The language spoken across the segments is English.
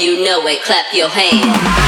You know it, clap your hands.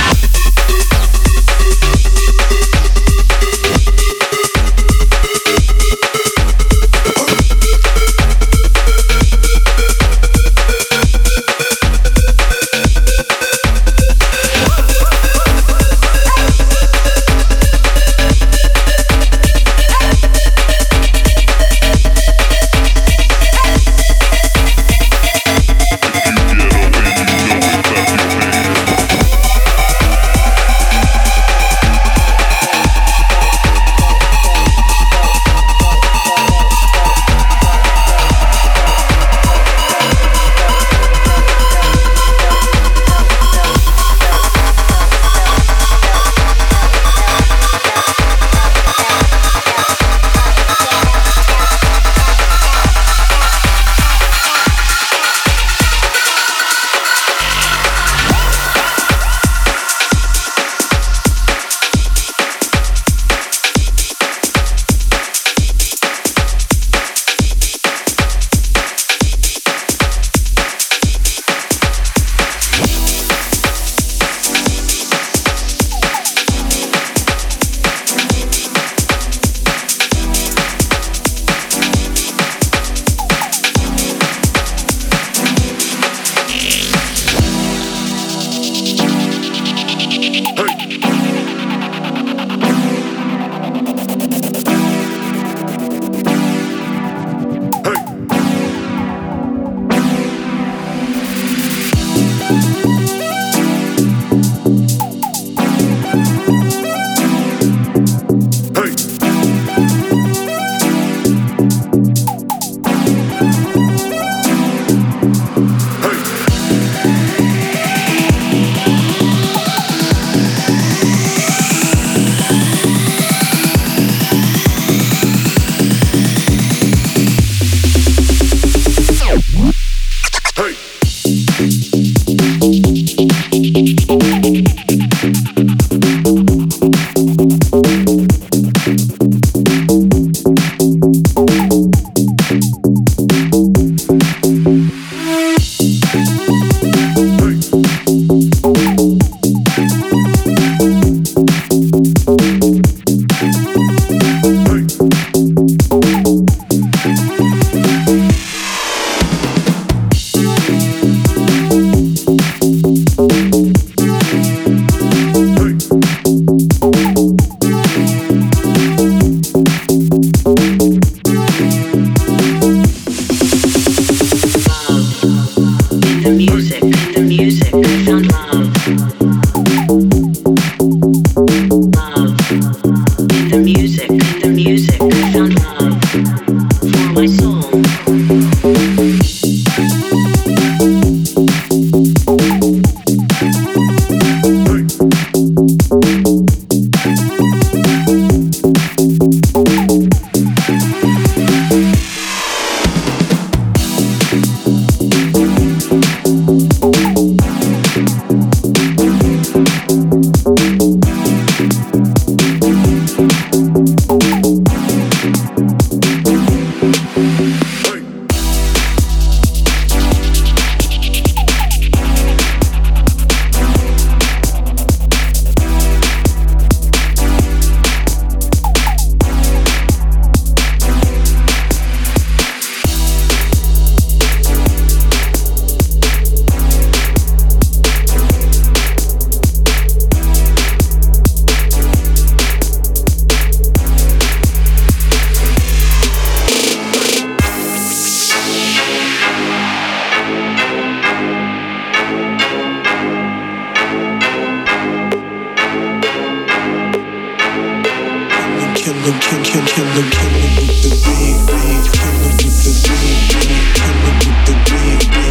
Killer with the beat, beat, killer with the beat, beat, killer with the beat, beat.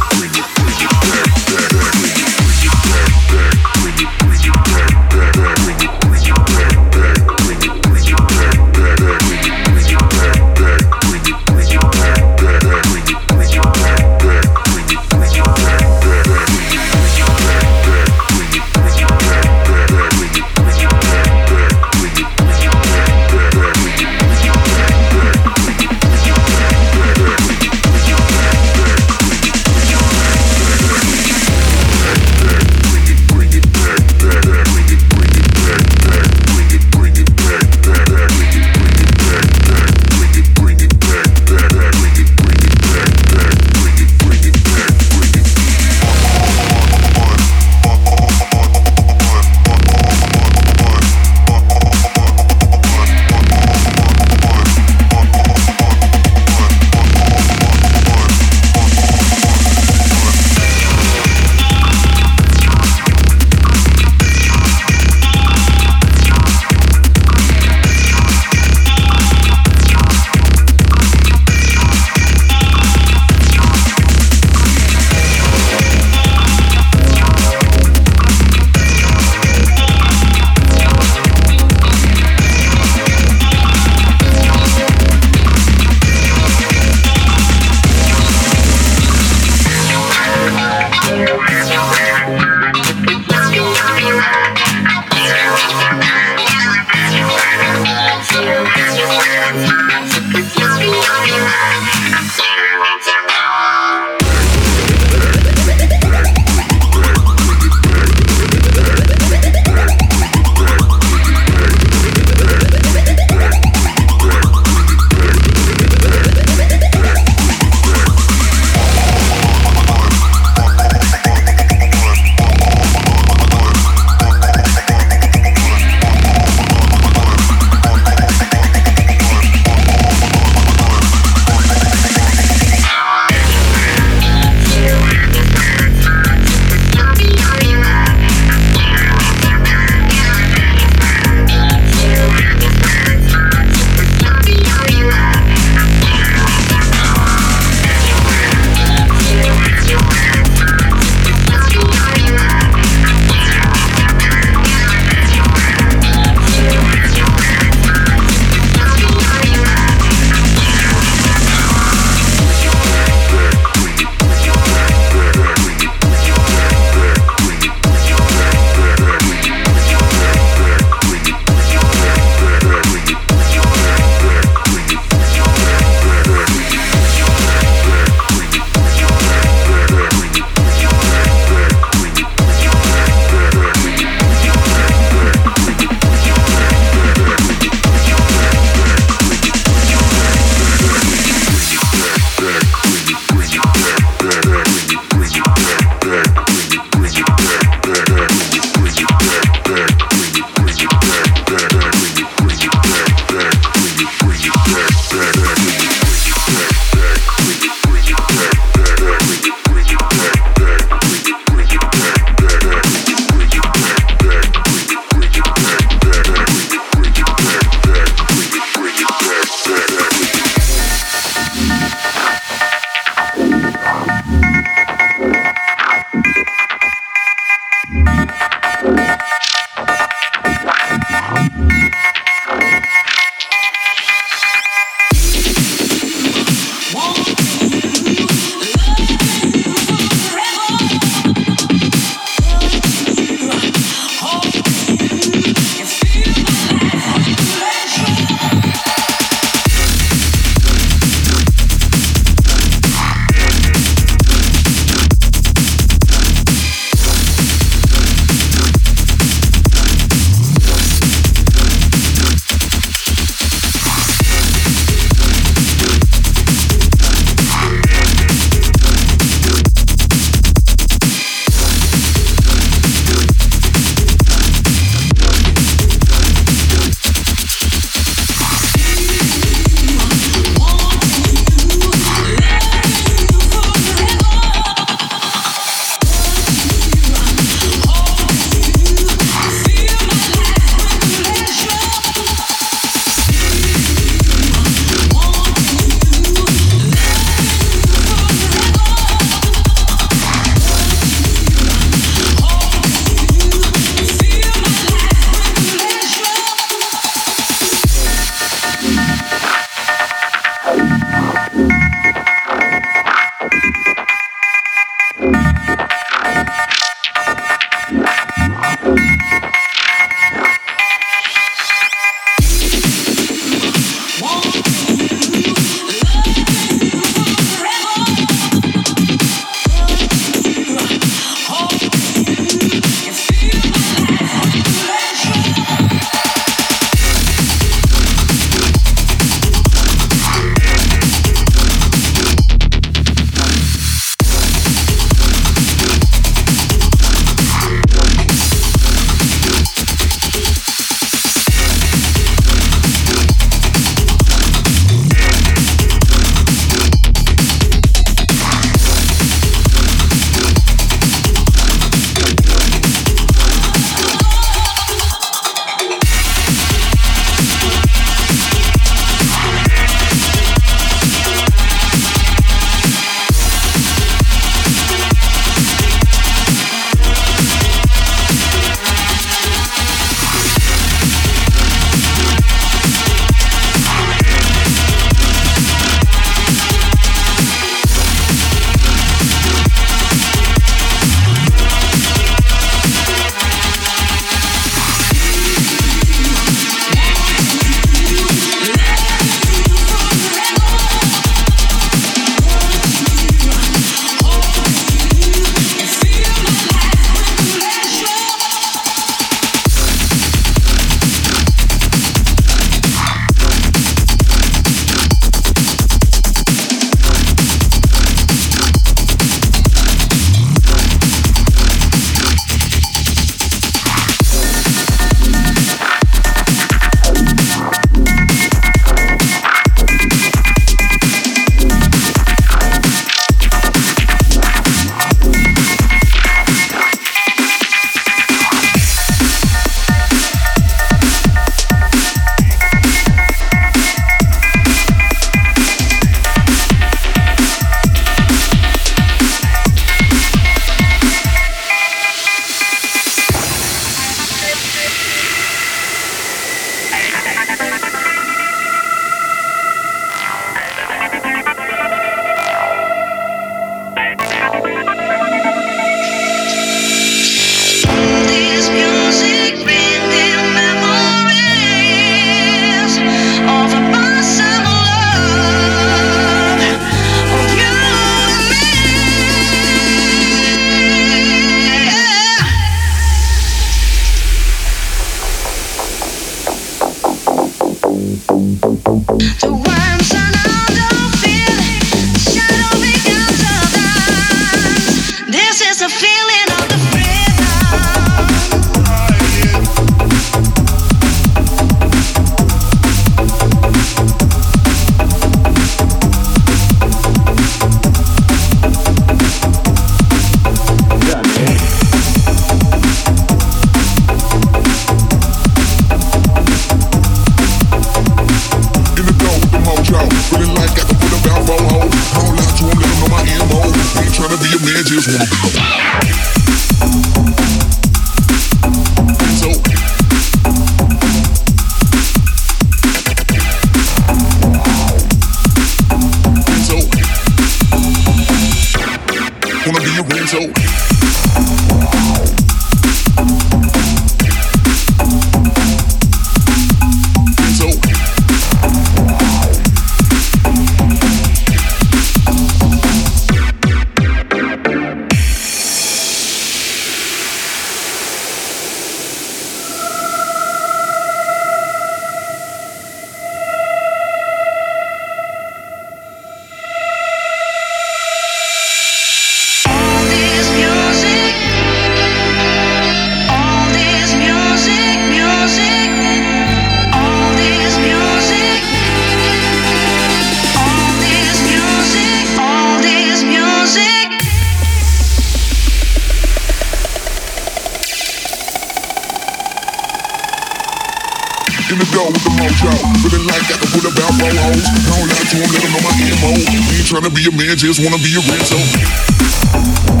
To be a man, just